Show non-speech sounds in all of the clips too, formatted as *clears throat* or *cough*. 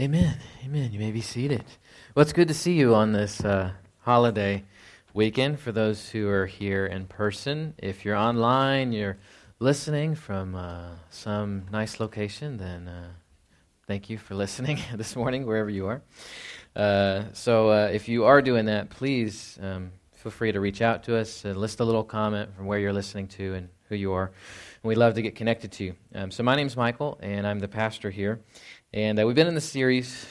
Amen. Amen. You may be seated. Well, it's good to see you on this uh, holiday weekend for those who are here in person. If you're online, you're listening from uh, some nice location, then uh, thank you for *laughs* listening this morning, wherever you are. Uh, so uh, if you are doing that, please um, feel free to reach out to us list a little comment from where you're listening to and who you are. And we'd love to get connected to you. Um, so my name's Michael, and I'm the pastor here. And uh, we've been in the series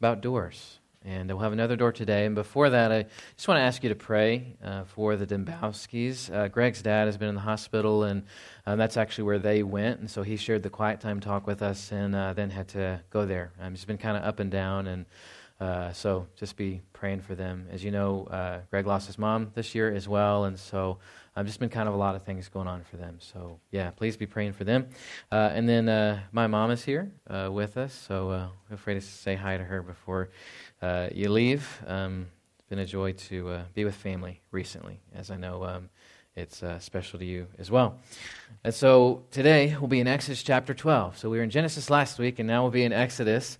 about doors. And we'll have another door today. And before that, I just want to ask you to pray uh, for the Dembowskis. Uh, Greg's dad has been in the hospital, and um, that's actually where they went. And so he shared the quiet time talk with us and uh, then had to go there. Um, he's been kind of up and down. And uh, so just be praying for them. As you know, uh, Greg lost his mom this year as well. And so I've just been kind of a lot of things going on for them. So, yeah, please be praying for them. Uh, and then uh, my mom is here uh, with us, so uh, feel free to say hi to her before uh, you leave. Um, it's been a joy to uh, be with family recently, as I know um, it's special to you as well. And so today we'll be in Exodus chapter 12. So we were in Genesis last week, and now we'll be in Exodus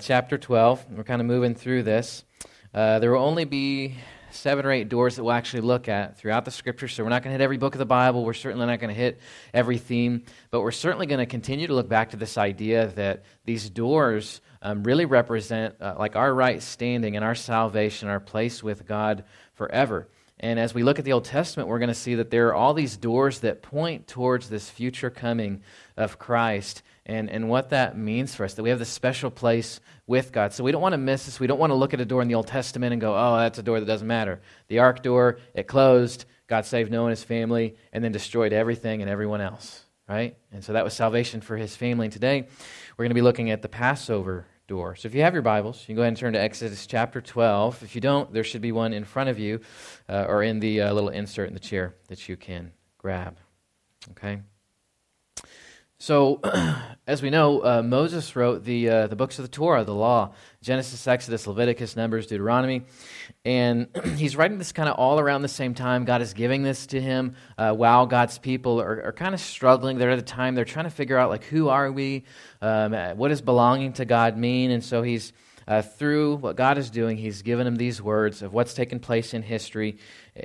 chapter 12. We're kind of moving through this. there will only be seven or eight doors that we'll actually look at throughout the scripture. So we're not going to hit every book of the Bible. We're certainly not going to hit every theme, but we're certainly going to continue to look back to this idea that these doors um, really represent uh, like our right standing and our salvation, our place with God forever. And as we look at the Old Testament, we're going to see that there are all these doors that point towards this future coming of Christ and, and what that means for us, that we have this special place with God. So we don't want to miss this. We don't want to look at a door in the Old Testament and go, oh, that's a door that doesn't matter. The ark door, it closed, God saved Noah and his family, and then destroyed everything and everyone else, right? And so that was salvation for his family. And today we're going to be looking at the Passover door. So if you have your Bibles, you can go ahead and turn to Exodus chapter 12. If you don't, there should be one in front of you uh, or in the uh, little insert in the chair that you can grab. Okay? So, *clears throat* as we know, uh, Moses wrote the, uh, the books of the Torah, the law Genesis, Exodus, Leviticus, Numbers, Deuteronomy. And *clears throat* he's writing this kind of all around the same time. God is giving this to him uh, while God's people are, are kind of struggling. They're at a time, they're trying to figure out, like, who are we? Um, what does belonging to God mean? And so he's uh, through what God is doing, He's given them these words of what's taken place in history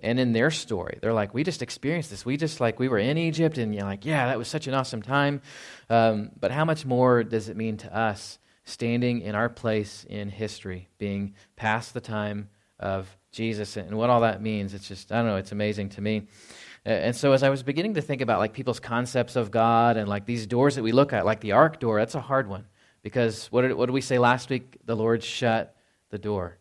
and in their story. They're like, we just experienced this. We just like we were in Egypt, and you're like, yeah, that was such an awesome time. Um, but how much more does it mean to us standing in our place in history, being past the time of Jesus, and what all that means? It's just I don't know. It's amazing to me. And so, as I was beginning to think about like people's concepts of God and like these doors that we look at, like the ark door, that's a hard one because what did, what did we say last week? The Lord shut the door.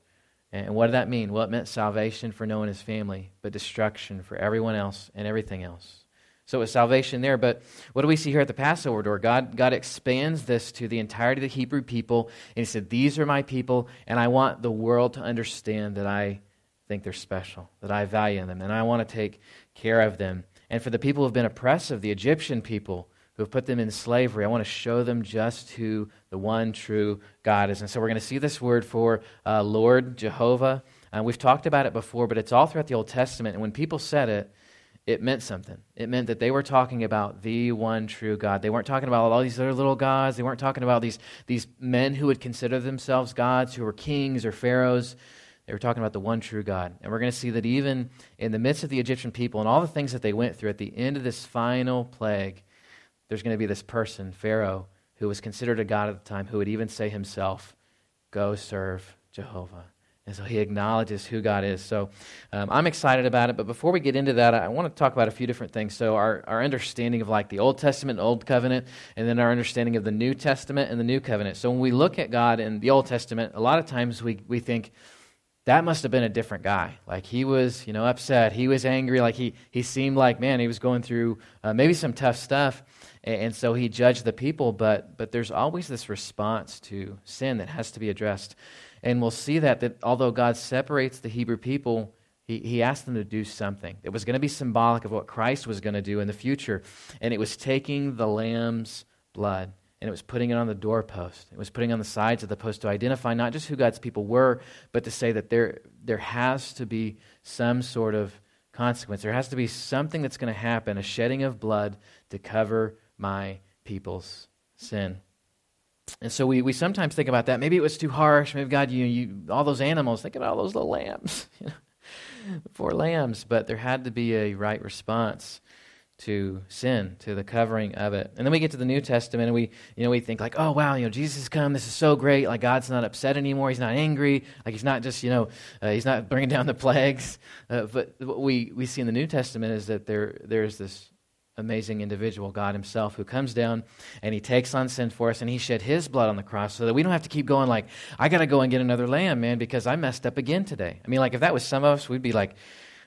And what did that mean? Well, it meant salvation for Noah and his family, but destruction for everyone else and everything else. So it was salvation there. But what do we see here at the Passover door? God, God expands this to the entirety of the Hebrew people. And he said, These are my people, and I want the world to understand that I think they're special, that I value them, and I want to take care of them. And for the people who have been oppressive, the Egyptian people, who have put them in slavery. I want to show them just who the one true God is. And so we're going to see this word for uh, Lord Jehovah. And we've talked about it before, but it's all throughout the Old Testament. And when people said it, it meant something. It meant that they were talking about the one true God. They weren't talking about all these other little gods. They weren't talking about these, these men who would consider themselves gods, who were kings or pharaohs. They were talking about the one true God. And we're going to see that even in the midst of the Egyptian people and all the things that they went through, at the end of this final plague, there's going to be this person, Pharaoh, who was considered a god at the time, who would even say himself, Go serve Jehovah. And so he acknowledges who God is. So um, I'm excited about it. But before we get into that, I want to talk about a few different things. So, our, our understanding of like the Old Testament, Old Covenant, and then our understanding of the New Testament and the New Covenant. So, when we look at God in the Old Testament, a lot of times we, we think, that must have been a different guy. Like he was, you know, upset. He was angry. Like he, he seemed like, man, he was going through uh, maybe some tough stuff and so he judged the people but but there's always this response to sin that has to be addressed. And we'll see that that although god separates the hebrew people he, he asked them to do something. It was going to be symbolic of what christ was going to do in the future and it was taking the lamb's blood and it was putting it on the doorpost. It was putting on the sides of the post to identify not just who god's people were but to say that there there has to be some sort of consequence. There has to be something that's going to happen a shedding of blood to cover my people's sin. And so we, we sometimes think about that. Maybe it was too harsh. Maybe God, you, you all those animals, think about all those little lambs, *laughs* four lambs. But there had to be a right response to sin, to the covering of it. And then we get to the New Testament and we, you know, we think like, oh wow, you know, Jesus has come. This is so great. Like God's not upset anymore. He's not angry. Like he's not just, you know, uh, he's not bringing down the plagues. Uh, but what we, we see in the New Testament is that there there's this amazing individual, God Himself, who comes down and He takes on sin for us and He shed His blood on the cross so that we don't have to keep going like, I got to go and get another lamb, man, because I messed up again today. I mean, like if that was some of us, we'd be like,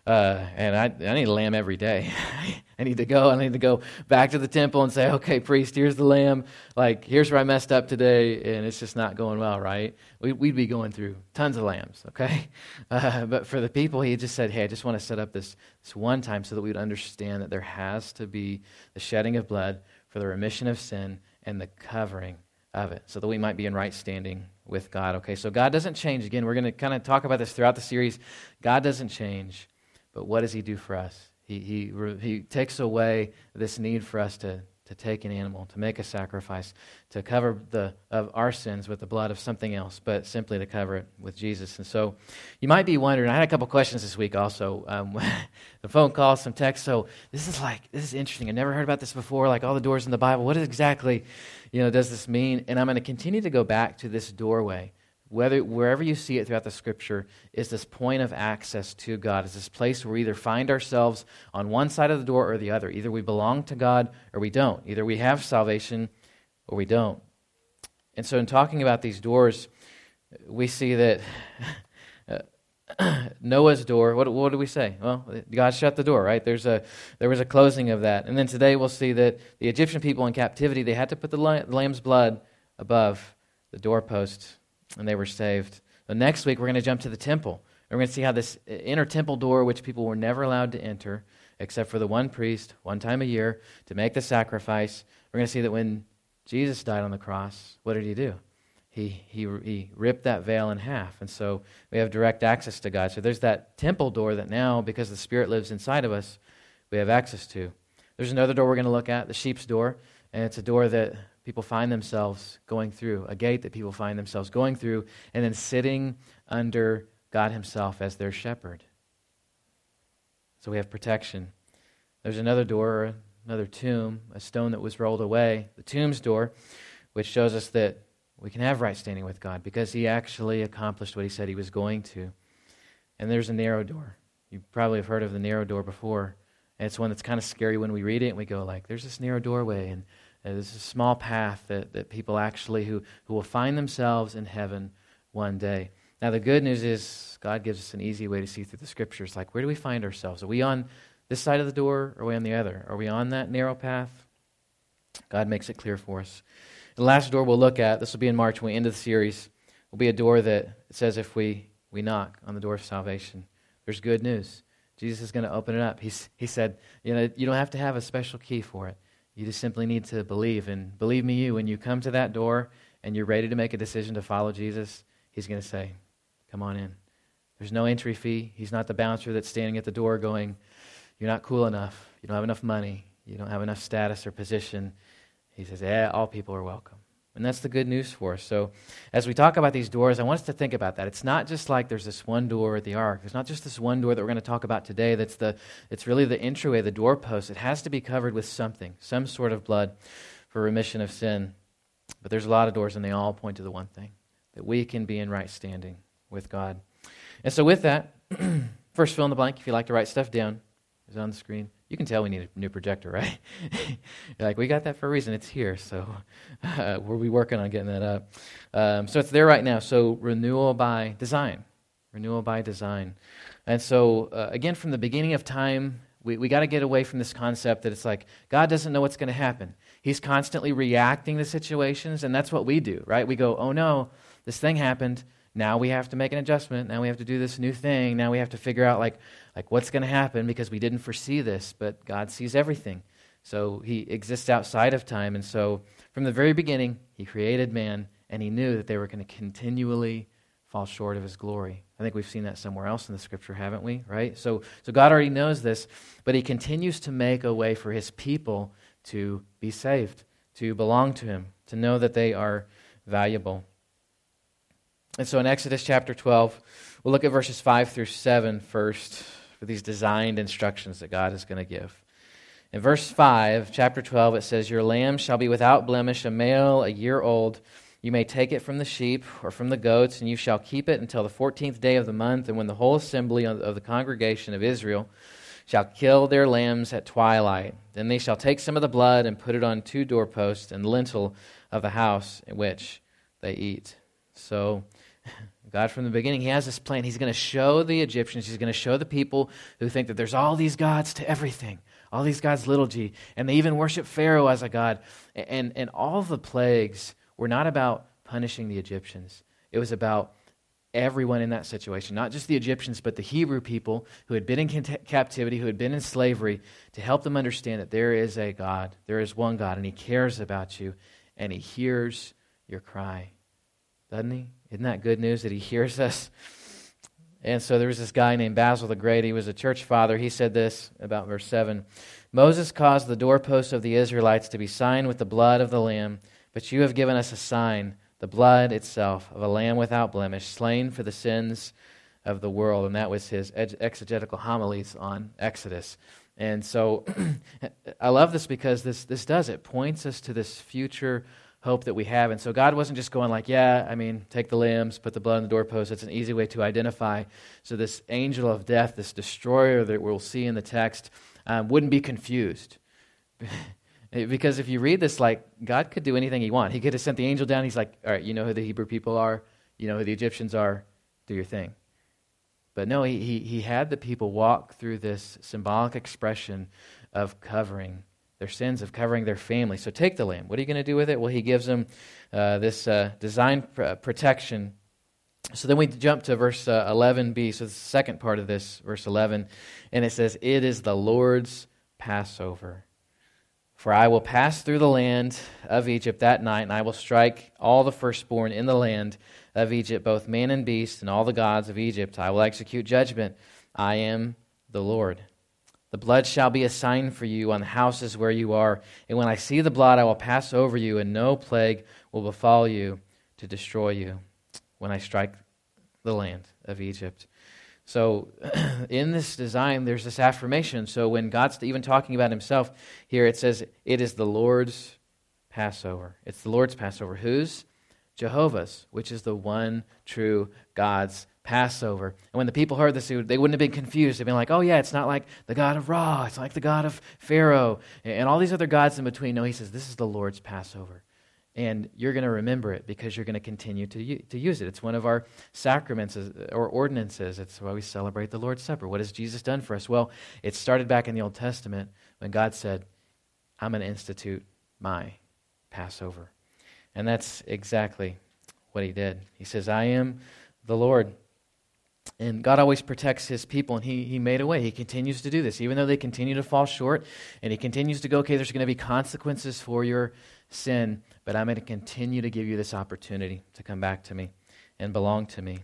uh, and I, I need a lamb every day. *laughs* I need to go. I need to go back to the temple and say, okay, priest, here's the lamb. Like, here's where I messed up today, and it's just not going well, right? We, would be going through tons of lambs, okay? *laughs* Uh, but for the people, he just said, hey, I just want to set up this, this one time so that we would understand that there has to be the shedding of blood for the remission of sin and the covering of it so that we might be in right standing with God, okay? So God doesn't change. Again, we're going to kind of talk about this throughout the series. God doesn't change. But what does he do for us? He, he, he takes away this need for us to, to take an animal, to make a sacrifice, to cover the, of our sins with the blood of something else, but simply to cover it with Jesus. And so you might be wondering, I had a couple questions this week also. Um, *laughs* the phone calls, some texts. So this is like, this is interesting. I've never heard about this before, like all the doors in the Bible. What exactly, you know, does this mean? And I'm going to continue to go back to this doorway whether wherever you see it throughout the scripture is this point of access to god. Is this place where we either find ourselves on one side of the door or the other? Either we belong to god or we don't. Either we have salvation or we don't. And so in talking about these doors we see that *laughs* noah's door what, what do we say? Well god shut the door right? There's a there was a closing of that. And then today we'll see that the egyptian people in captivity they had to put the lamb's blood above the doorpost and they were saved. The next week, we're going to jump to the temple. We're going to see how this inner temple door, which people were never allowed to enter, except for the one priest, one time a year, to make the sacrifice. We're going to see that when Jesus died on the cross, what did he do? He, he, he ripped that veil in half. And so we have direct access to God. So there's that temple door that now, because the Spirit lives inside of us, we have access to. There's another door we're going to look at, the sheep's door. And it's a door that people find themselves going through, a gate that people find themselves going through, and then sitting under God Himself as their shepherd. So we have protection. There's another door, another tomb, a stone that was rolled away, the tomb's door, which shows us that we can have right standing with God because He actually accomplished what He said He was going to. And there's a narrow door. You probably have heard of the narrow door before. And it's one that's kind of scary when we read it and we go like, there's this narrow doorway and Uh, there's a small path that, that people actually who, who will find themselves in heaven one day. Now, the good news is God gives us an easy way to see through the scriptures. Like, where do we find ourselves? Are we on this side of the door or are we on the other? Are we on that narrow path? God makes it clear for us. The last door we'll look at, this will be in March when we end the series, will be a door that says if we, we knock on the door of salvation, there's good news. Jesus is going to open it up. He's, he said, you know, you don't have to have a special key for it. You just simply need to believe. And believe me, you, when you come to that door and you're ready to make a decision to follow Jesus, He's going to say, Come on in. There's no entry fee. He's not the bouncer that's standing at the door going, You're not cool enough. You don't have enough money. You don't have enough status or position. He says, Yeah, all people are welcome. And that's the good news for us. So, as we talk about these doors, I want us to think about that. It's not just like there's this one door at the ark. There's not just this one door that we're going to talk about today. That's the, it's really the entryway, the doorpost. It has to be covered with something, some sort of blood for remission of sin. But there's a lot of doors, and they all point to the one thing that we can be in right standing with God. And so, with that, *clears throat* first fill in the blank if you like to write stuff down is on the screen. You can tell we need a new projector, right? *laughs* Like, we got that for a reason. It's here. So uh, we'll be working on getting that up. Um, so it's there right now. So renewal by design. Renewal by design. And so, uh, again, from the beginning of time, we, we got to get away from this concept that it's like God doesn't know what's going to happen. He's constantly reacting to situations, and that's what we do, right? We go, oh no, this thing happened. Now we have to make an adjustment. Now we have to do this new thing. Now we have to figure out, like, like what's going to happen because we didn't foresee this, but God sees everything. So he exists outside of time. And so from the very beginning, he created man, and he knew that they were going to continually fall short of his glory. I think we've seen that somewhere else in the scripture, haven't we? Right? So, so God already knows this, but he continues to make a way for his people to be saved, to belong to him, to know that they are valuable. And so in Exodus chapter 12, we'll look at verses 5 through 7 first for these designed instructions that God is going to give. In verse 5, chapter 12, it says, Your lamb shall be without blemish, a male, a year old. You may take it from the sheep or from the goats, and you shall keep it until the fourteenth day of the month. And when the whole assembly of the congregation of Israel shall kill their lambs at twilight, then they shall take some of the blood and put it on two doorposts and lintel of the house in which they eat. So, God, from the beginning, He has this plan. He's going to show the Egyptians, He's going to show the people who think that there's all these gods to everything, all these gods, little g, and they even worship Pharaoh as a god. And, and all the plagues were not about punishing the Egyptians, it was about everyone in that situation, not just the Egyptians, but the Hebrew people who had been in captivity, who had been in slavery, to help them understand that there is a God, there is one God, and He cares about you, and He hears your cry. Doesn't He? Isn't that good news that He *laughs* hears us? And so there was this guy named Basil the Great. He was a church father. He said this about verse 7 Moses caused the doorposts of the Israelites to be signed with the blood of the Lamb, but you have given us a sign, the blood itself of a lamb without blemish, slain for the sins of the world. And that was his exegetical homilies on Exodus. And so *clears throat* I love this because this, this does. It points us to this future hope that we have. And so God wasn't just going like, yeah, I mean, take the limbs, put the blood on the doorpost. It's an easy way to identify. So this angel of death, this destroyer that we'll see in the text, um, wouldn't be confused. *laughs* because if you read this, like, God could do anything he want. He could have sent the angel down. He's like, all right, you know who the Hebrew people are? You know who the Egyptians are? Do your thing. But no, he, he, he had the people walk through this symbolic expression of covering their sins, of covering their family. So take the lamb. What are you going to do with it? Well, he gives them uh, this uh, design pr- uh, protection. So then we jump to verse uh, 11b. So the second part of this, verse 11, and it says, It is the Lord's Passover. For I will pass through the land of Egypt that night, and I will strike all the firstborn in the land of Egypt, both man and beast, and all the gods of Egypt. I will execute judgment. I am the Lord. The blood shall be a sign for you on the houses where you are. And when I see the blood, I will pass over you, and no plague will befall you to destroy you when I strike the land of Egypt. So, *clears throat* in this design, there's this affirmation. So, when God's even talking about himself here, it says, It is the Lord's Passover. It's the Lord's Passover. Whose? Jehovah's, which is the one true God's Passover. And when the people heard this, they wouldn't have been confused. They'd been like, oh, yeah, it's not like the God of Ra, it's like the God of Pharaoh, and all these other gods in between. No, he says, this is the Lord's Passover. And you're going to remember it because you're going to continue to, to use it. It's one of our sacraments or ordinances. It's why we celebrate the Lord's Supper. What has Jesus done for us? Well, it started back in the Old Testament when God said, I'm going to institute my Passover. And that's exactly what he did. He says, I am the Lord. And God always protects his people, and he, he made a way. He continues to do this, even though they continue to fall short. And he continues to go, okay, there's going to be consequences for your sin, but I'm going to continue to give you this opportunity to come back to me and belong to me.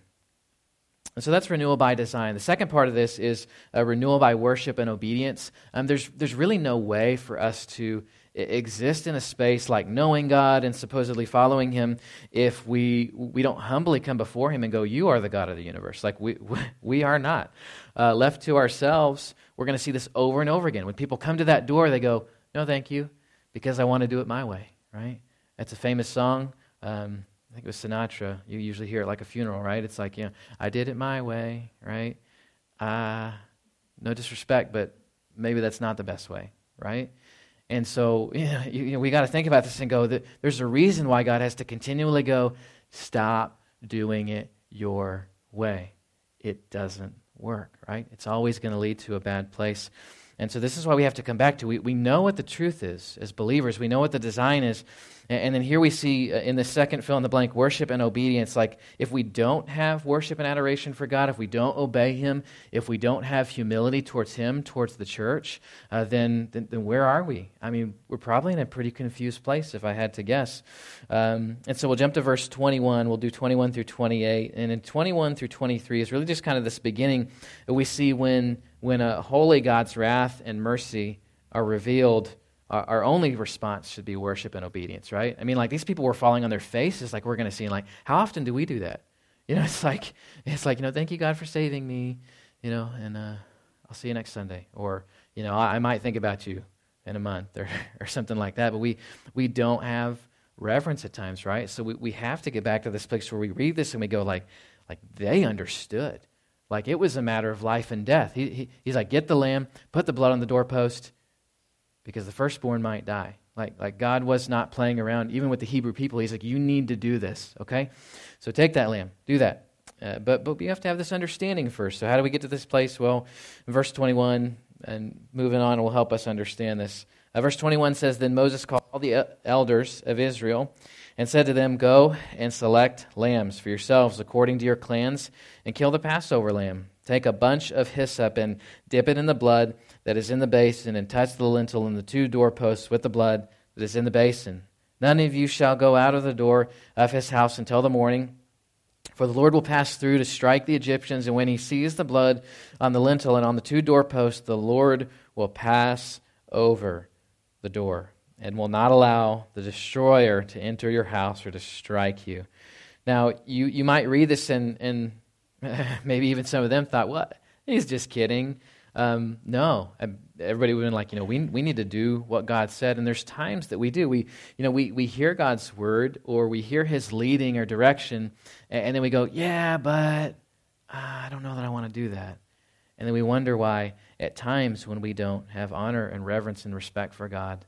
And so that's renewal by design. The second part of this is renewal by worship and obedience. Um, there's, there's really no way for us to exist in a space like knowing God and supposedly following Him if we, we don't humbly come before Him and go, You are the God of the universe. Like, we, we are not. Uh, left to ourselves, we're going to see this over and over again. When people come to that door, they go, No, thank you, because I want to do it my way, right? That's a famous song. Um, I think it was Sinatra. You usually hear it like a funeral, right? It's like, you know, I did it my way, right? Uh, no disrespect, but maybe that's not the best way, right? And so you know, you, you know we got to think about this and go, that there's a reason why God has to continually go, stop doing it your way. It doesn't work, right? It's always going to lead to a bad place. And so this is why we have to come back to we, we know what the truth is as believers. We know what the design is. And, then here we see uh, in the second fill in the blank worship and obedience. Like if we don't have worship and adoration for God, if we don't obey Him, if we don't have humility towards Him, towards the church, uh, then, then, then where are we? I mean, we're probably in a pretty confused place if I had to guess. Um, and so we'll jump to verse 21. We'll do 21 through 28. And in 21 through 23 is really just kind of this beginning that we see when when a holy God's wrath and mercy are revealed our, our, only response should be worship and obedience, right? I mean, like these people were falling on their faces, like we're going to see. And like, how often do we do that? You know, *laughs* it's like, it's like, you know, thank you, God, for saving me, you know, and uh, I'll see you next Sunday. Or, you know, I, I might think about you in a month *laughs* or, or something like that. But we, we don't have reverence at times, right? So we, we have to get back to this place where we read this and we go like, like they understood. Like it was a matter of life and death. He, he, he's like, get the lamb, put the blood on the doorpost, because the firstborn might die. Like, like God was not playing around, even with the Hebrew people. He's like, you need to do this, okay? So take that lamb, do that. Uh, but, but we have to have this understanding first. So, how do we get to this place? Well, verse 21 and moving on will help us understand this. Uh, verse 21 says Then Moses called all the elders of Israel and said to them, Go and select lambs for yourselves according to your clans, and kill the Passover lamb. Take a bunch of hyssop and dip it in the blood that is in the basin, and touch the lintel and the two doorposts with the blood that is in the basin. None of you shall go out of the door of his house until the morning. For the Lord will pass through to strike the Egyptians, and when he sees the blood on the lintel and on the two doorposts, the Lord will pass over the door and will not allow the destroyer to enter your house or to strike you. Now, you, you might read this, in, and *laughs* maybe even some of them thought, what? He's just kidding. Um, no, everybody would have been like, you know, we, we need to do what God said. And there's times that we do. We, you know, we, we hear God's word or we hear his leading or direction, and, and then we go, yeah, but uh, I don't know that I want to do that. And then we wonder why, at times when we don't have honor and reverence and respect for God,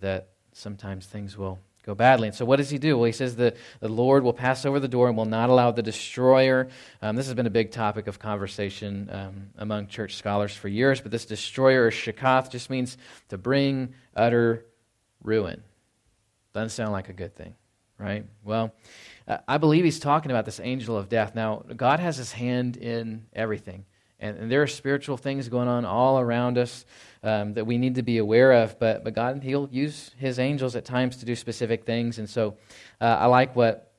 that sometimes things will go badly. And so, what does he do? Well, he says that the Lord will pass over the door and will not allow the destroyer. Um, this has been a big topic of conversation um, among church scholars for years, but this destroyer, or shakath, just means to bring utter ruin. Doesn't sound like a good thing, right? Well, I believe he's talking about this angel of death. Now, God has his hand in everything. And, and there are spiritual things going on all around us um, that we need to be aware of. But, but God, He'll use His angels at times to do specific things. And so uh, I like what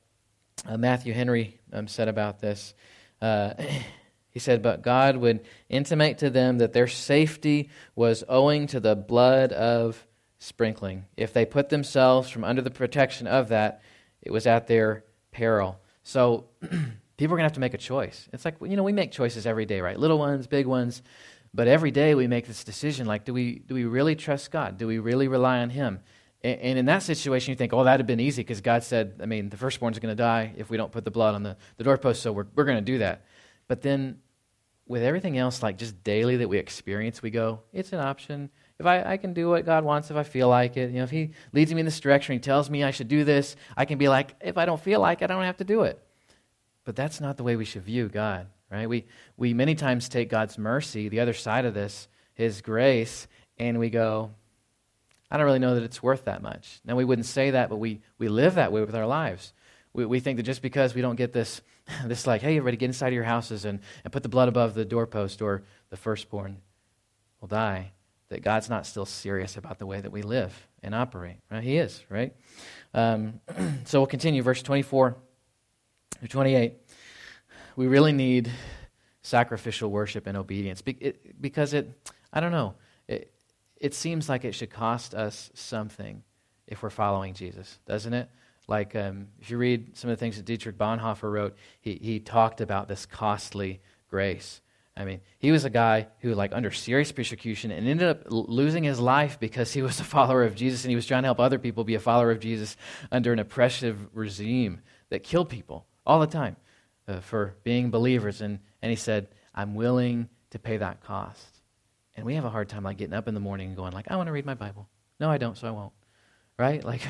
uh, Matthew Henry um, said about this. Uh, *clears throat* he said, But God would intimate to them that their safety was owing to the blood of sprinkling. If they put themselves from under the protection of that, it was at their peril. So, *clears throat* people are going to have to make a choice. It's like, you know, we make choices every day, right? Little ones, big ones. But every day we make this decision like, do we, do we really trust God? Do we really rely on Him? And, in that situation, you think, oh, that'd have been easy because God said, I mean, the firstborn's going to die if we don't put the blood on the, the doorpost, so we're, we're going to do that. But then with everything else, like just daily that we experience, we go, it's an option. If I, I can do what God wants if I feel like it, you know, if He leads me in this direction, He tells me I should do this, I can be like, if I don't feel like it, I don't have to do it. But that's not the way we should view God, right? We, we many times take God's mercy, the other side of this, His grace, and we go, I don't really know that it's worth that much. Now, we wouldn't say that, but we, we live that way with our lives. We, we think that just because we don't get this, *laughs* this like, hey, everybody get inside of your houses and, and put the blood above the doorpost or the firstborn will die, that God's not still serious about the way that we live and operate. Right? He is, right? Um, *clears throat* so we'll continue, verse 24 through 28, we really need sacrificial worship and obedience because it, I don't know, it, it seems like it should cost us something if we're following Jesus, doesn't it? Like um, if you read some of the things that Dietrich Bonhoeffer wrote, he, he talked about this costly grace. I mean, he was a guy who, like, under serious persecution and ended up losing his life because he was a follower of Jesus and he was trying to help other people be a follower of Jesus under an oppressive regime that killed people all the time uh, for being believers. And, and he said, I'm willing to pay that cost. And we have a hard time like getting up in the morning and going like, I want to read my Bible. No, I don't, so I won't. Right? *laughs* Like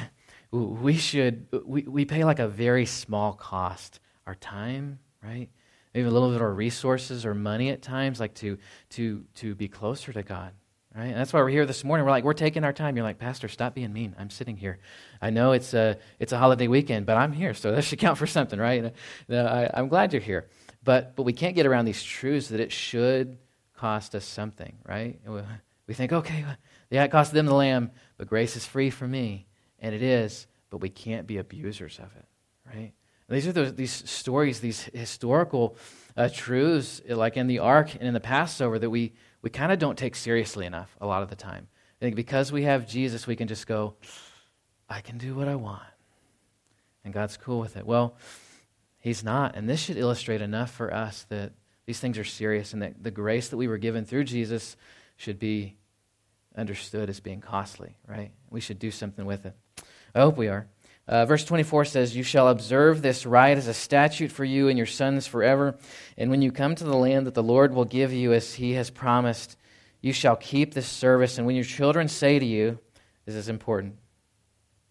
we should we, we pay like a very small cost. Our time, right? Maybe a little bit of our resources or money at times, like to to to be closer to God. Right? And that's why we're here this morning. We're like, we're taking our time. You're like, Pastor, stop being mean. I'm sitting here. I know it's a, it's a holiday weekend, but I'm here, so that should count for something, right? I, I'm glad you're here. But, but we can't get around these truths that it should cost us something, right? We think, okay, yeah, it cost them the lamb, but grace is free for me. And it is, but we can't be abusers of it, right? These are those, these stories, these historical uh, truths, like in the ark and in the Passover, that we, we kind of don't take seriously enough a lot of the time. I think because we have Jesus, we can just go, I can do what I want. And God's cool with it. Well, He's not. And this should illustrate enough for us that these things are serious and that the grace that we were given through Jesus should be understood as being costly, right? We should do something with it. I hope we are. Uh, verse 24 says, You shall observe this rite as a statute for you and your sons forever. And when you come to the land that the Lord will give you as he has promised, you shall keep this service. And when your children say to you, This is important.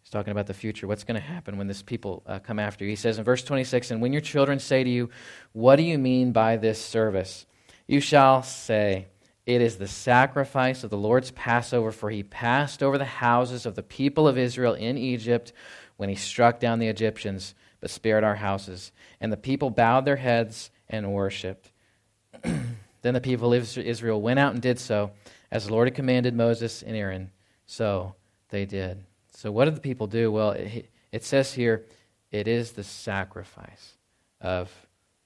He's talking about the future. What's going to happen when this people uh, come after you? He says in verse 26, And when your children say to you, What do you mean by this service? You shall say, it is the sacrifice of the Lord's Passover, for he passed over the houses of the people of Israel in Egypt when he struck down the Egyptians, but spared our houses. And the people bowed their heads and worshipped. *clears throat* then the people of Israel went out and did so, as the Lord had commanded Moses and Aaron. So they did. So, what did the people do? Well, it, it says here, it is the sacrifice of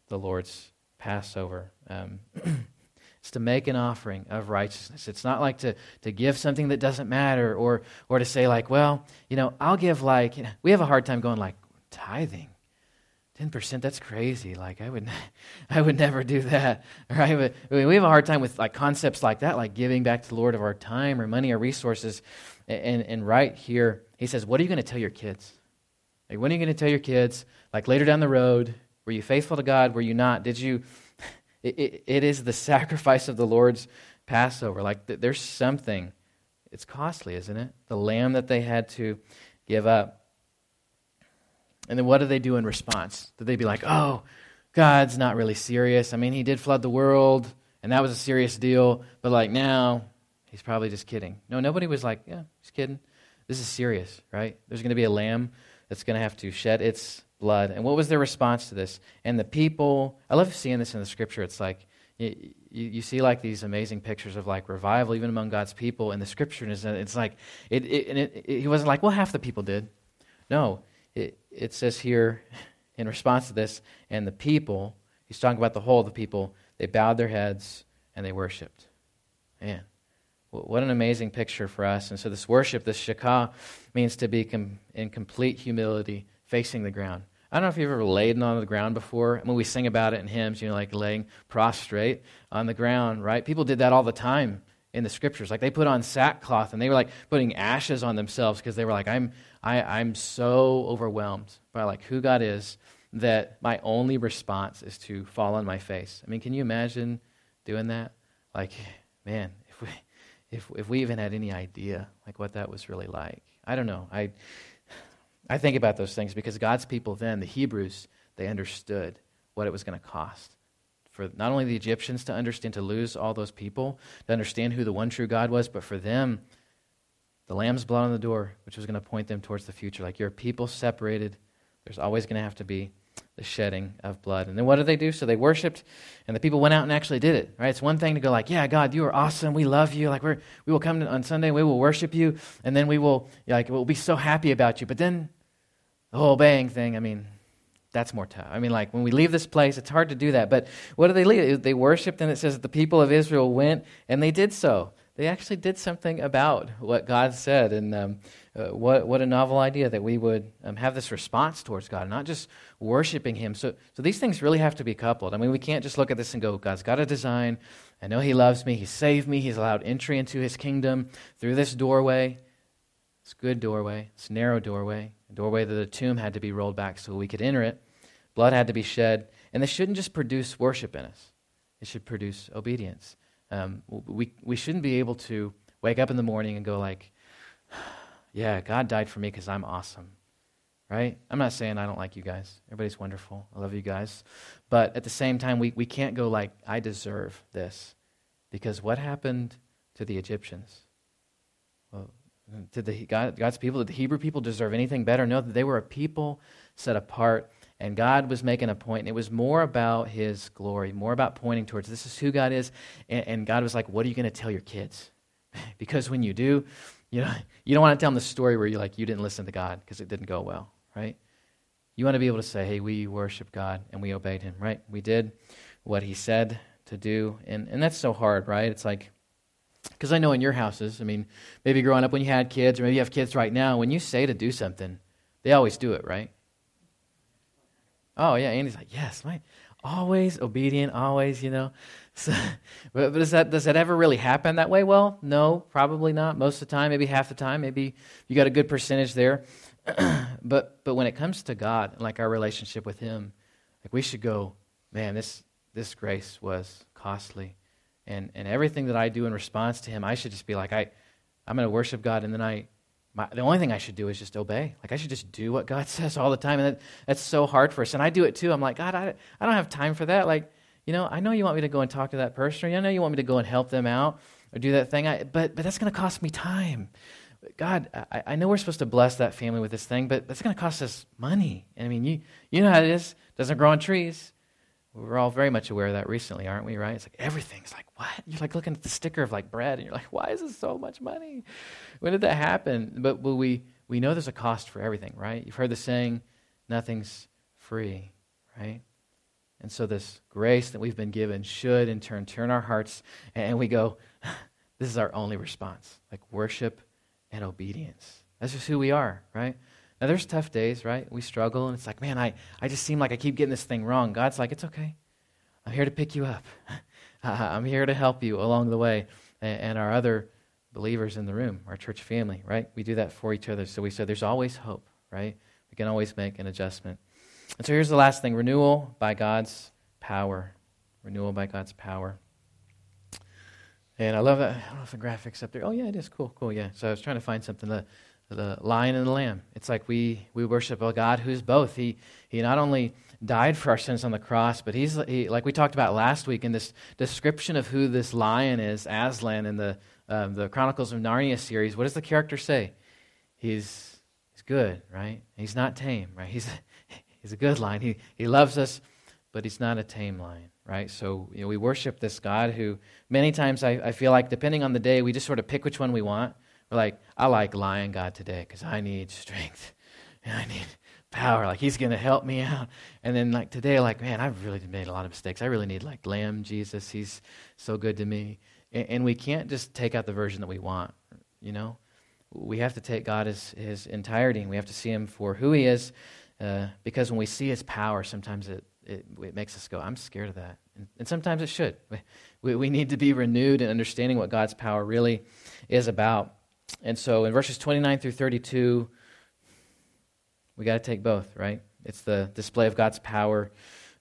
the Lord's Passover. Um, *clears throat* It's to make an offering of righteousness. It's not like to, to give something that doesn't matter or, or to say, like, well, you know, I'll give like, you know, we have a hard time going like tithing. 10% that's crazy. Like i would *laughs* i would never do that *laughs* right? But I mean, we have a hard time with like concepts like that like giving back to the lord of our time or money or resources. And and right here he says what are you going to tell your kids? Like when are you going to tell your kids? Like later down the road were you faithful to god? Were you not? Did you it, it, it is the *laughs* sacrifice of the Lord's Passover. Like th- there's something. It's costly, isn't it? The lamb that they had to give up. And then what do they do in response? Did they be like, oh, God's not really serious? I mean, he did flood the world, and that was a serious deal, but like now, he's probably just kidding. No, nobody was like, yeah, he's kidding. This is serious, right? There's going to be a lamb that's going to have to shed its blood. And what was their response to this? And the people, I love seeing this in the scripture. It's like, you, you, see like these amazing pictures of like revival even among God's people in the scripture. And uh, it's like, it, it, and it, it, he wasn't like, well, half the people did. No, it, it says here *laughs* in response to this, and the people, he's talking about the whole of the people, they bowed their heads and they worshiped. Man, what an amazing picture for us. And so this worship, this shakah, means to be com- in complete humility facing the ground. I don't know if you've ever laid on the ground before. I mean, we sing about it in hymns, you know, like laying prostrate on the ground, right? People did that all the time in the scriptures. Like they put on sackcloth and they were like putting ashes on themselves because they were like, I'm, I, I'm so overwhelmed by like who God is that my only response is to fall on my face. I mean, can you imagine doing that? Like, man, if we, if, if we even had any idea like what that was really like. I don't know. I, I think about those things because God's people then, the Hebrews, they understood what it was going to cost for not only the Egyptians to understand, to lose all those people, to understand who the one true God was, but for them, the lamb's blood on the door, which was going to point them towards the future. Like you're people separated, there's always going to have to be the shedding of blood. And then what did they do? So they worshiped, and the people went out and actually did it. Right? It's one thing to go like, "Yeah, God, you are awesome. We love you. Like we're we will come on Sunday, we will worship you, and then we will like we'll be so happy about you." But then the whole bang thing, I mean, that's more tough. I mean, like when we leave this place, it's hard to do that. But what do they leave? They worshiped, and it says the people of Israel went, and they did so. They actually did something about what God said, and um, uh, what what a novel idea that we would um, have this response towards God, not just worshiping Him. So, so these things really have to be coupled. I mean, we can't just look at this and go, God's got a design. I know He loves me. He saved me. He's allowed entry into His kingdom through this doorway. It's a good doorway. It's a narrow doorway a doorway that the tomb had to be rolled back so we could enter it. Blood had to be shed. And this shouldn't just produce worship in us, it should produce obedience. Um, we, we shouldn't be able to wake up in the morning and go, like, *sighs* yeah, God died for me because I'm awesome. Right? I'm not saying I don't like you guys. Everybody's wonderful. I love you guys. But at the same time, we, we can't go like, I deserve this. Because what happened to the Egyptians? Well, did the, God, God's people, did the Hebrew people deserve anything better? No, they were a people set apart, and God was making a point, and it was more about His glory, more about pointing towards this is who God is. And, and God was like, What are you going to tell your kids? *laughs* because when you do, you, know, you don't want to tell them the story where you're like you didn't listen to God because it didn't go well, right? You want to be able to say, Hey, we worship God and we obeyed Him, right? We did what He said to do, and, and that's so hard, right? It's like Because I know in your houses, I mean, maybe growing up when you had kids, or maybe you have kids right now, when you say to do something, they always do it, right? Oh, yeah. Andy's like, yes, my, always obedient, always, you know. *laughs* So, but, does, that, does that ever really happen that way? Well, no, probably not. Most of the time, maybe half the time. Maybe you got a good percentage there. *clears throat* but, but when it comes to God, like our relationship with Him, like we should go, man, this, this grace was costly. And, and everything that I do in response to Him, I should just be like, I, I'm going to worship God, and then I, my, the only thing I should do is just obey. Like, I should just do what God *laughs* says all the time. And that, that's so hard for us. And I do it too. I'm like, God, I, I don't have time for that. Like, you know, I know you want me to go and talk to that person, or I know you want me to go and help them out or do that thing, I, but, but that's going to cost me time. God, I, I, know we're supposed to bless that family with this thing, but that's going to cost us money. I mean, you, you know how it is. It doesn't grow on trees. We're all very much aware of that recently, aren't we, right? It's like everything's like, what? You're like looking at the sticker of like bread, and you're like, why is this so much money? When did that happen? But, but we, we know there's a cost for everything, right? You've heard the saying, nothing's free, right? And so this grace that we've been given should in turn turn our hearts and we go, *laughs* this is our only response, like worship and obedience. That's just who we are, right? Now there's tough days, right? We struggle and it's like, man, I, I just seem like I keep getting this thing wrong. God's like, it's okay. I'm here to pick you up. *laughs* I'm here to help you along the way. And our other believers in the room, our church family, right? We do that for each other. So we said there's always hope, right? We can always make an adjustment. And so here's the last thing renewal by God's power. Renewal by God's power. And I love that. I don't know if the graphics up there. Oh, yeah, it is. Cool, cool, yeah. So I was trying to find something. The, the lion and the lamb. It's like we, we worship a God who's both. He, he not only died for our sins on the cross, but he's, he, like we talked about last week in this description of who this lion is, Aslan, in the, um, the Chronicles of Narnia series. What does the character say? He's, he's good, right? He's not tame, right? He's, *laughs* he's a good lion. He, he loves us, but he's not a tame lion, right? So you know, we worship this God who many times I, I feel like, depending on the day, we just sort of pick which one we want. Like, I like lion God today because I need strength *laughs* and I need power. Like he's going to help me out. And then like today, like man, I've really made a lot of mistakes. I really need like Lamb Jesus. He's so good to me. And, and we can't just take out the version that we want. You know, we have to take God as his entirety, and we have to see him for who he is uh, because when we see his power, sometimes it, it, it, makes us go, I'm scared of that. And, and sometimes it should. *laughs* We, we need to be renewed in understanding what God's power really is about. And so in verses 29 through 32, we got to take both, right? It's the display of God's power.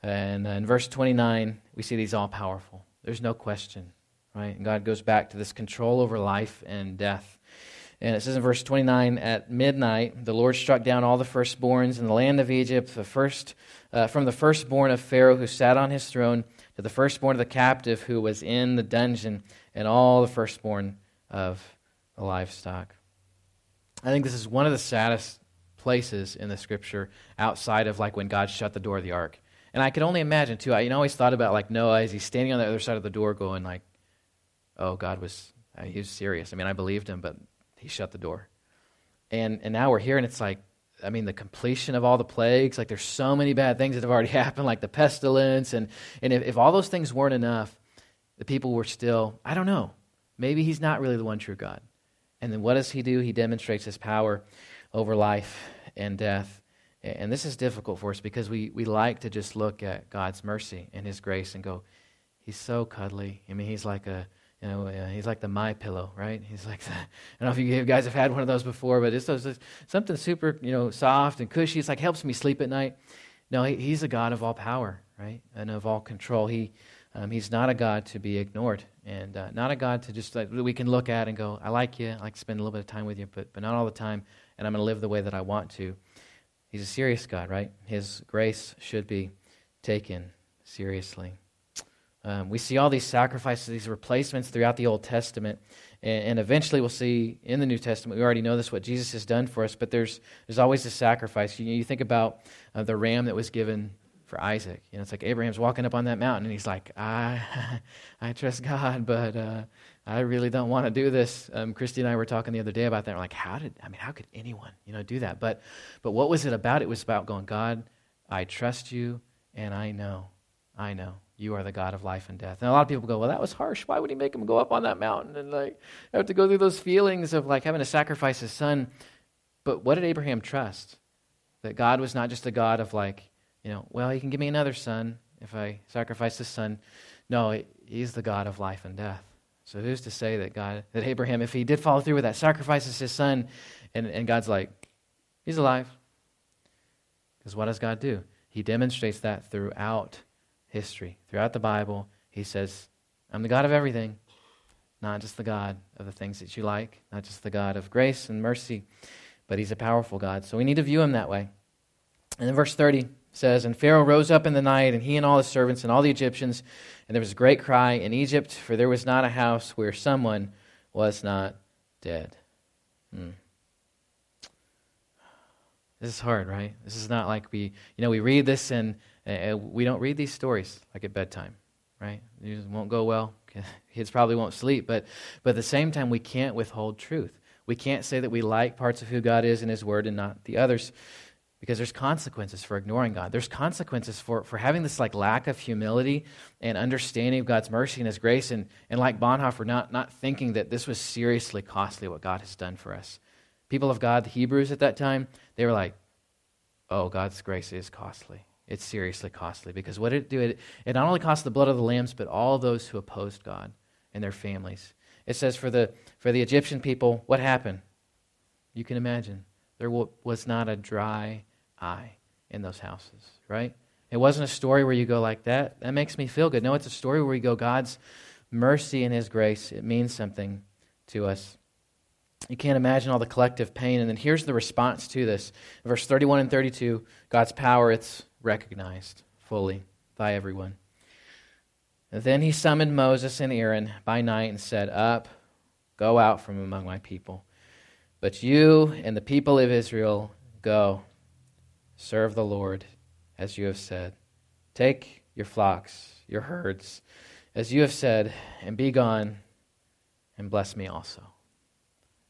And in verse 29, we see he's all powerful. There's no question, right? And God goes back to this control over life and death. And it says in verse 29 At midnight, the Lord struck down all the firstborns in the land of Egypt, the first, uh, from the firstborn of Pharaoh who sat on his throne to the firstborn of the captive who was in the dungeon, and all the firstborn of the livestock. I think this is one of the saddest places in the scripture outside of like when God shut the door of the ark. And I can only imagine too. I you know, always thought about like Noah as he's standing on the other side of the door, going like, "Oh, God was uh, he was serious." I mean, I believed him, but he shut the door. And, and now we're here, and it's like, I mean, the completion of all the plagues, like there's so many bad things that have already *laughs* happened, like the pestilence. And, and if, if all those things weren't enough, the people were still, I don't know, maybe he's not really the one true God. And then what does he do? He demonstrates his power over life and death. And this is difficult for us because we, we like to just look at God's mercy and his grace and go, he's so cuddly. I mean, he's like a, you know, uh, he's like the MyPillow, right? *laughs* He's like the, I don't know if you guys have had one of those before, but it's, it's something super, you know, soft and cushy. It's like helps me sleep at night. No, he, he's a God of all power, right, and of all control. He, um, he's not a God to be ignored, and uh, not a God to just like we can look at and go, I like you, I like to spend a little bit of time with you, but but not all the time, and I'm going to live the way that I want to. He's a serious God, right? His grace should be taken seriously. Um, we see all these sacrifices, these replacements throughout the Old Testament. And, and, eventually we'll see in the New Testament, we already know this, what Jesus has done for us, but there's, there's always a sacrifice. You, you think about uh, the ram that was given for Isaac. You know, it's like Abraham's walking up on that mountain and he's like, I, *laughs* I trust God, but uh, I really don't want to do this. Um, Christy and I were talking the other day about that. We're like, how did, I mean, how could anyone, you know, do that? But, but what was it about? It was about going, God, I trust you and I know, I know you are the God of life and death. And a lot of people go, well, that was harsh. Why would he make him go up on that mountain and like have to go through those feelings of like having to sacrifice his son? But what did Abraham trust? That God was not just a God of like, you know, well, he can give me another son if I sacrifice his son. No, he's the God of life and death. So who's to say that God, that Abraham, if he did follow through with that, sacrifices his son, and, and God's like, he's alive. Because what does God do? He demonstrates that throughout history, throughout the Bible. He says, I'm the God of everything, not just the God of the things that you like, not just the God of grace and mercy, but he's a powerful God. So we need to view him that way. And then verse 30 says, And Pharaoh rose up in the night, and he and all his servants and all the Egyptians, and there was a great cry in Egypt, for there was not a house where someone was not dead. Hmm. This is hard, right? This is not like we, you know, we read this and uh, we don't read these stories like at bedtime, right? It won't go well. *laughs* Kids probably won't sleep, but, but at the same time, we can't withhold truth. We can't say that we like parts of who God is in His Word and not the others because there's consequences for ignoring God. There's consequences for, for having this like lack of humility and understanding of God's mercy and His grace, and, and like Bonhoeffer, not, not thinking that this was seriously costly what God has done for us. People of God, the Hebrews at that time, they were like, oh, God's grace is costly. It's seriously costly because what did it do? It, it not only cost the blood of the lambs, but all those who opposed God and their families. It says for the, for the Egyptian people, what happened? You can imagine. There was not a dry eye in those houses, right? It wasn't a story where you go like that. That makes me feel good. No, it's a story where you go, God's mercy and His grace. It means something to us. You can't imagine all the collective pain. And then here's the response to this. Verse 31 and 32 God's power, it's recognized fully by everyone. Then he summoned Moses and Aaron by night and said, Up, go out from among my people. But you and the people of Israel, go Serve the Lord as you have said. Take your flocks, your herds, as you have said, and be gone, and bless me also.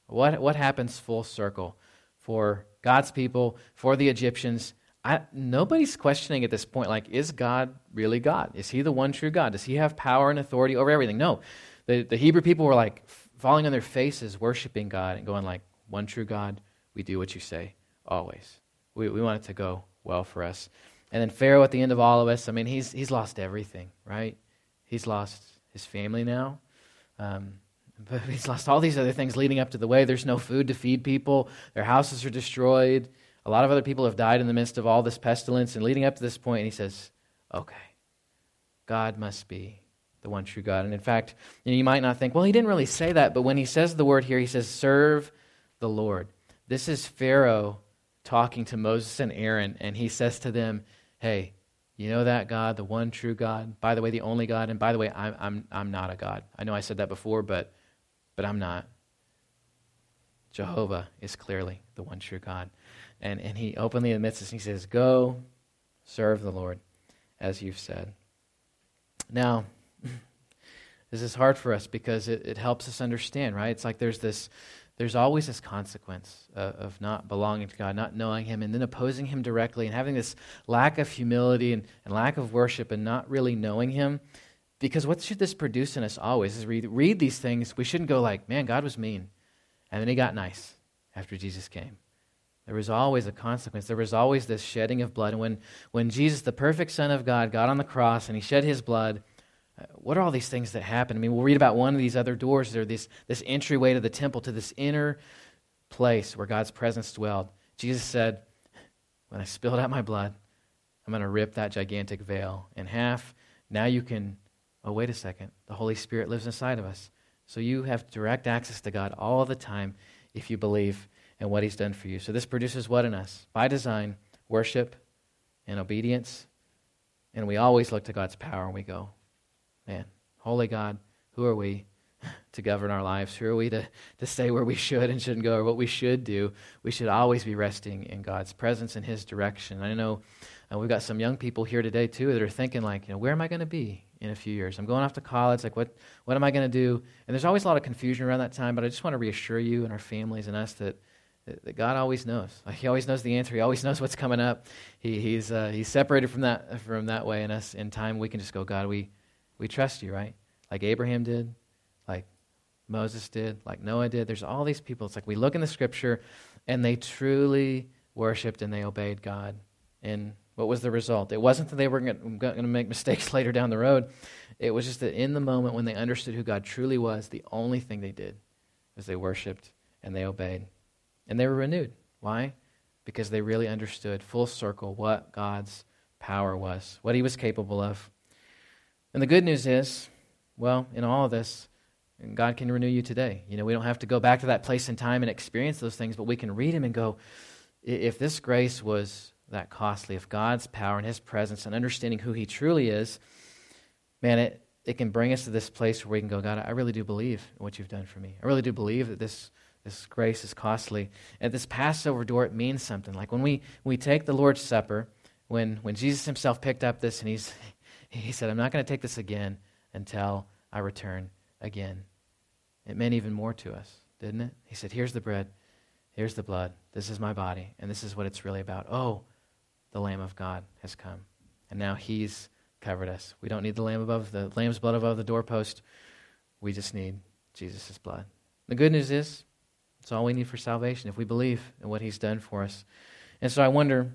What, what happens full circle for God's people, for the Egyptians? I, nobody's questioning at this point, like, is God really God? Is he the one true God? Does he have power and authority over everything? No. The, the Hebrew people were like falling on their faces, worshiping God, and going like, one true God, we do what you say, always. We, we want it to go well for us. And then Pharaoh at the end of all of us, I mean, he's, he's lost everything, right? He's lost his family now. Um, *laughs* but he's lost all these other things leading up to the way. There's no food to feed people, their houses are destroyed. A lot of other people have died in the midst of all this pestilence. And leading up to this point, and he says, okay, God must be the one true God. And in fact, you, know, you might not think, well, he didn't really say that, but when he says the word here, he says, serve the Lord. This is Pharaoh talking to Moses and Aaron, and he says to them, Hey, you know that God, the one true God? By the way, the only God. And by the way, I'm, I'm, I'm not a God. I know I said that before, but, but I'm not. Jehovah is clearly the one true God. And, and he openly admits this. He says, Go serve the Lord as you've said. Now, *laughs* this is hard for us because it, it helps us understand, right? It's like there's this there's always this consequence of not belonging to God, not knowing Him, and then opposing Him directly, and having this lack of humility and, and lack of worship and not really knowing Him. Because what should this produce in us always is read, read these things. We shouldn't go like, man, God was mean. And then He got nice after Jesus came. There was always a consequence. There was always this shedding of blood. And when, when Jesus, the perfect Son of God, got on the cross and He shed His blood, what are all these things that happen? I mean, we'll read about one of these other doors. There, this, this entryway to the temple, to this inner place where God's presence dwelled. Jesus said, When I spilled out my blood, I'm going to rip that gigantic veil in half. Now you can, oh, wait a second. The Holy Spirit lives inside of us. So you have direct access to God all the time if you believe in what He's done for you. So this produces what in us? By design, worship and obedience. And we always look to God's power and we go, Man, holy God, who are we to govern our lives? Who are we to, to say where we should and shouldn't go or what we should do? We should always be resting in God's presence and His direction. I know uh, we've got some young people here today, too, that are thinking, like, you know, where am I going to be in a few years? I'm going off to college. Like, what, what am I going to do? And there's always a lot of confusion around that time, but I just want to reassure you and our families and us that that God always knows. Like he always knows the answer. He always knows what's coming up. He, he's, uh, he's separated from that, from that way. in us, in time, we can just go, God, we, we trust you, right? Like Abraham did, like Moses did, like Noah did. There's all these people. It's like we look in the scripture and they truly worshiped and they obeyed God. And what was the result? It wasn't that they were going to make mistakes *laughs* later down the road. It was just that in the moment when they understood who God truly was, the only thing they did was they worshiped and they obeyed. And they were renewed. Why? Because they really understood full circle what God's power was, what he was capable of. And the good news is, well, in all of this, God can renew you today. You know, we don't have to go back to that place in time and experience those things, but we can read him and go, if this grace was that costly, if God's power and his presence and understanding who he truly is, man, it, it can bring us to this place where we can go, God, I really do believe in what you've done for me. I really do believe that this, this grace is costly. At this Passover door, it means something. Like when we, we take the Lord's Supper, when, when Jesus himself picked up this and he's, he said, I'm not going to take this again until I return again. It meant even more to us, didn't it? He said, Here's the bread, here's the blood, this is my body, and this is what it's really about. Oh, the Lamb of God has come. And now he's covered us. We don't need the lamb above the lamb's blood above the doorpost. We just need Jesus' blood. The good news is it's all we need for salvation if we believe in what he's done for us. And so I wonder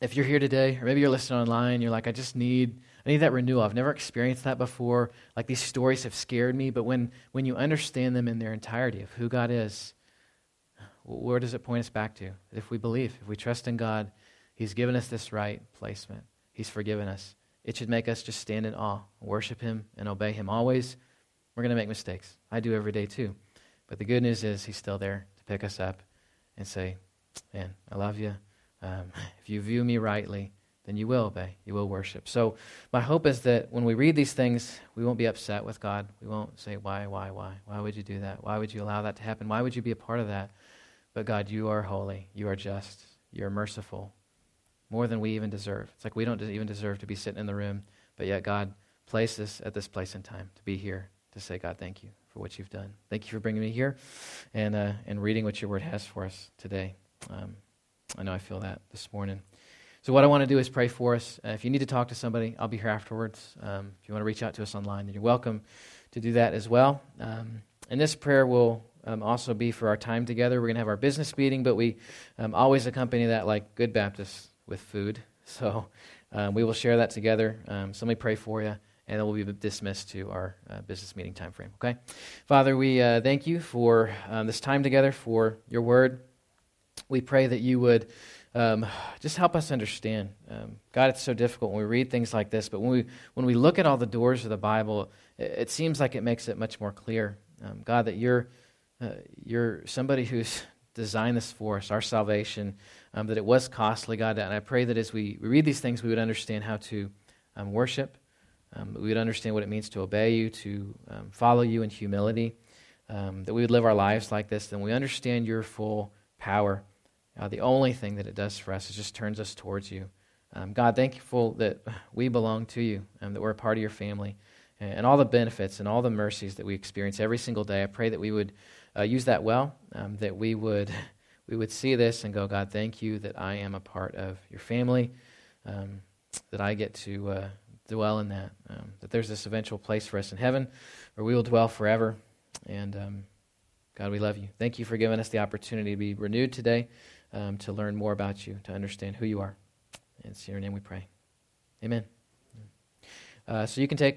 if you're here today, or maybe you're listening online, you're like, I just need, I need that renewal. I've never experienced that before. Like these stories have scared me, but when, when you understand them in their entirety of who God is, where does it point us back to? If we believe, if we trust in God, He's given us this right placement. He's forgiven us. It should make us just stand in awe, worship Him, and obey Him always. We're going to make mistakes. I do every day too. But the good news is He's still there to pick us up and say, Man, I love you. Um, *laughs* if you view me rightly, then you will obey. You will worship. So, my hope is that when we read these things, we won't be upset with God. We won't say, Why, why, why? Why would you do that? Why would you allow that to happen? Why would you be a part of that? But, God, you are holy. You are just. You're merciful. More than we even deserve. It's like we don't even deserve to be sitting in the room, but yet God placed us at this place in time to be here to say, God, thank you for what you've done. Thank you for bringing me here and, uh, and reading what your word has for us today. Um, I know I feel that this morning. So, what I want to do is pray for us. Uh, if you need to talk to somebody, I'll be here afterwards. Um, if you want to reach out to us online, then you're welcome to do that as well. Um, and this prayer will um, also be for our time together. We're going to have our business meeting, but we um, always accompany that like good Baptists with food. *laughs* So, um, we will share that together. Um, so, let me pray for you and then we'll be dismissed to our uh, business meeting time frame. Okay, Father, we uh, thank you for um, this time together, for your word. We pray that you would um, just help us understand. Um, God, it's so difficult when we read things like this, but when we, when we look at all the doors of the Bible, it, it seems like it makes it much more clear. Um, God, that you're, uh, you're somebody who's *laughs* designed this for us, our salvation, um, that it was costly, God. And I pray that as we, we read these things, we would understand how to um, worship, um, we would understand what it means to obey you, to follow you in humility, that we would live our lives like this, then we understand your full power uh, the only thing that it does for us is just turns us towards you. Um, God, thankful that we belong to you and that we're a part of your family and, and, all the benefits and all the mercies that we experience every single day. I pray that we would uh, use that well, um, that we would, *laughs* we would see this and go, God, thank you that I am a part of your family, um, that I get to uh, dwell in that, um, that there's this eventual place for us in heaven where we will dwell forever. And um, God, we love you. Thank you for giving us the opportunity to be renewed today um, to learn more about you, to understand who you are. It's in your name we pray. Amen. Uh, so you can take